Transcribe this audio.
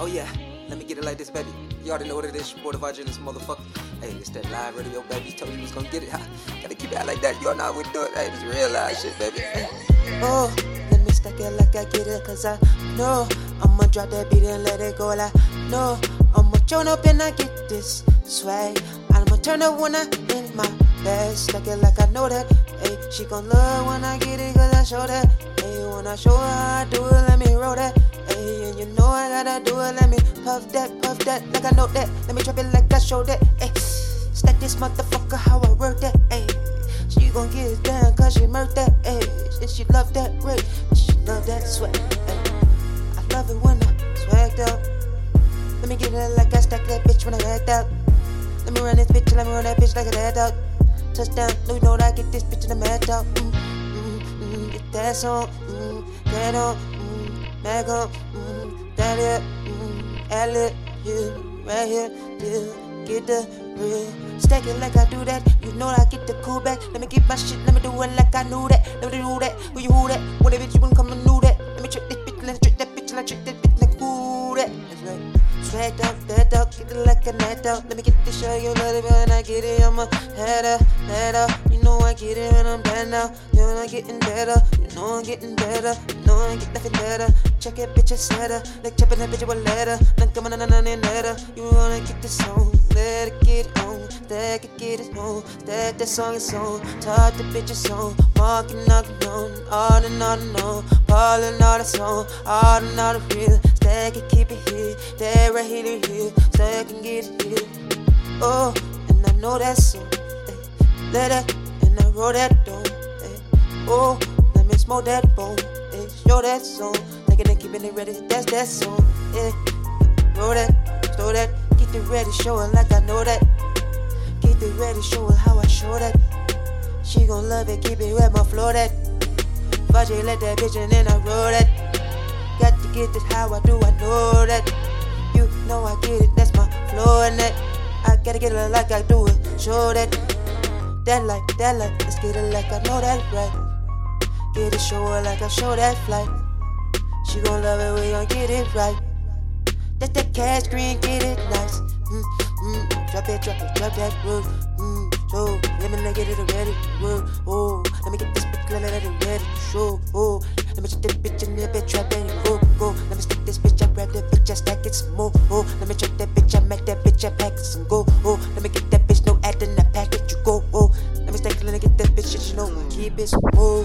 Oh yeah, let me get it like this, baby. You already know what it is, your boy the this motherfucker. Hey, it's that live radio, baby. Told you was gonna get it. Gotta keep it out like that. You know how we do it. Hey, this real live shit, baby. Oh, let me stack it like I get it, cause I know I'ma drop that beat and let it go like no. I'ma turn up and I get this swag. I'ma turn up when I in my best. Stack it like I know that. Hey, she gon' love when I get it, cause I show that. Hey, when I show her how I do it, let me roll that. You know I gotta do it, let me puff that, puff that, like I know that. Let me drop it like I show that. Stack this motherfucker how I work that. Hey, she gon' get it down cause she murked that. Hey, and she love that rate, and she love that sweat. Ay, I love it when I swagged out. Let me get it like I stack that bitch when I act out. Let me run this bitch, let me run that bitch like a head out. Touchdown, no, you know that I get this bitch in the match out. Mm, mm, mm, get that song, mm, get on, mm, mag on, mm, that mm, alley, yeah, right here, yeah, get the real. Stack it like I do that, you know I get the cool back. Let me get my shit, let me do it like I knew that. Let me do that, who you who that? What bitch you wanna come and do that? Let me trick this bitch, let me trick that bitch, let me trick that bitch like who that? That's right. Swagged out, that dog, get it like a night out. Let me get the show, you love it when I get it. I'm a head up, head up. You know I get it when I'm bad now. You know I'm getting better. You know I'm getting better. You know I get nothing better. Check it, bitch, I said her. Like chopping that bitch with letter. Like coming on and letter. You wanna get this song, on. That could get it home. That that song is on. And on and on. Falling all the song. All and all the real. Stack it, keep it here. That right here here. Stack and get it here. Oh, and I know that song. Ay, let that, and I roll that down. Ay, oh, let me smoke that bone. Ay, show that song. Taking it, keeping it ready. That's that song. Yeah, roll that, throw that. Get it ready, show it like I know that. Get it ready, show her how I show that. She gon' love it, keep it wet, my flow that. Budget, let that bitch and then I roll that. Got to get it how I do, I know that. You know I get it, that's my flow and that. I gotta get it like I do it, show that. That like, that like, let's get it like I know that right. Get it, show her like I show that flight. She gon' love it, we gon' get it right. That's that cash green, get it nice. Mm, Drop that drop it, drop that wood. Mmm, so let me get it ready. woo. oh, let me get this bitch, let me let it ready. Show, oh, let me shoot this bitch in the bitch, trap and go, go. Let me stick this bitch, I grab that bitch, I stack it some more. Oh, let me check that bitch, I make that bitch, I pack it some go. Oh, let me get that bitch, no acting, I pack it, you go. Oh, let me stack it, let me get that bitch, you know, keep it. Oh.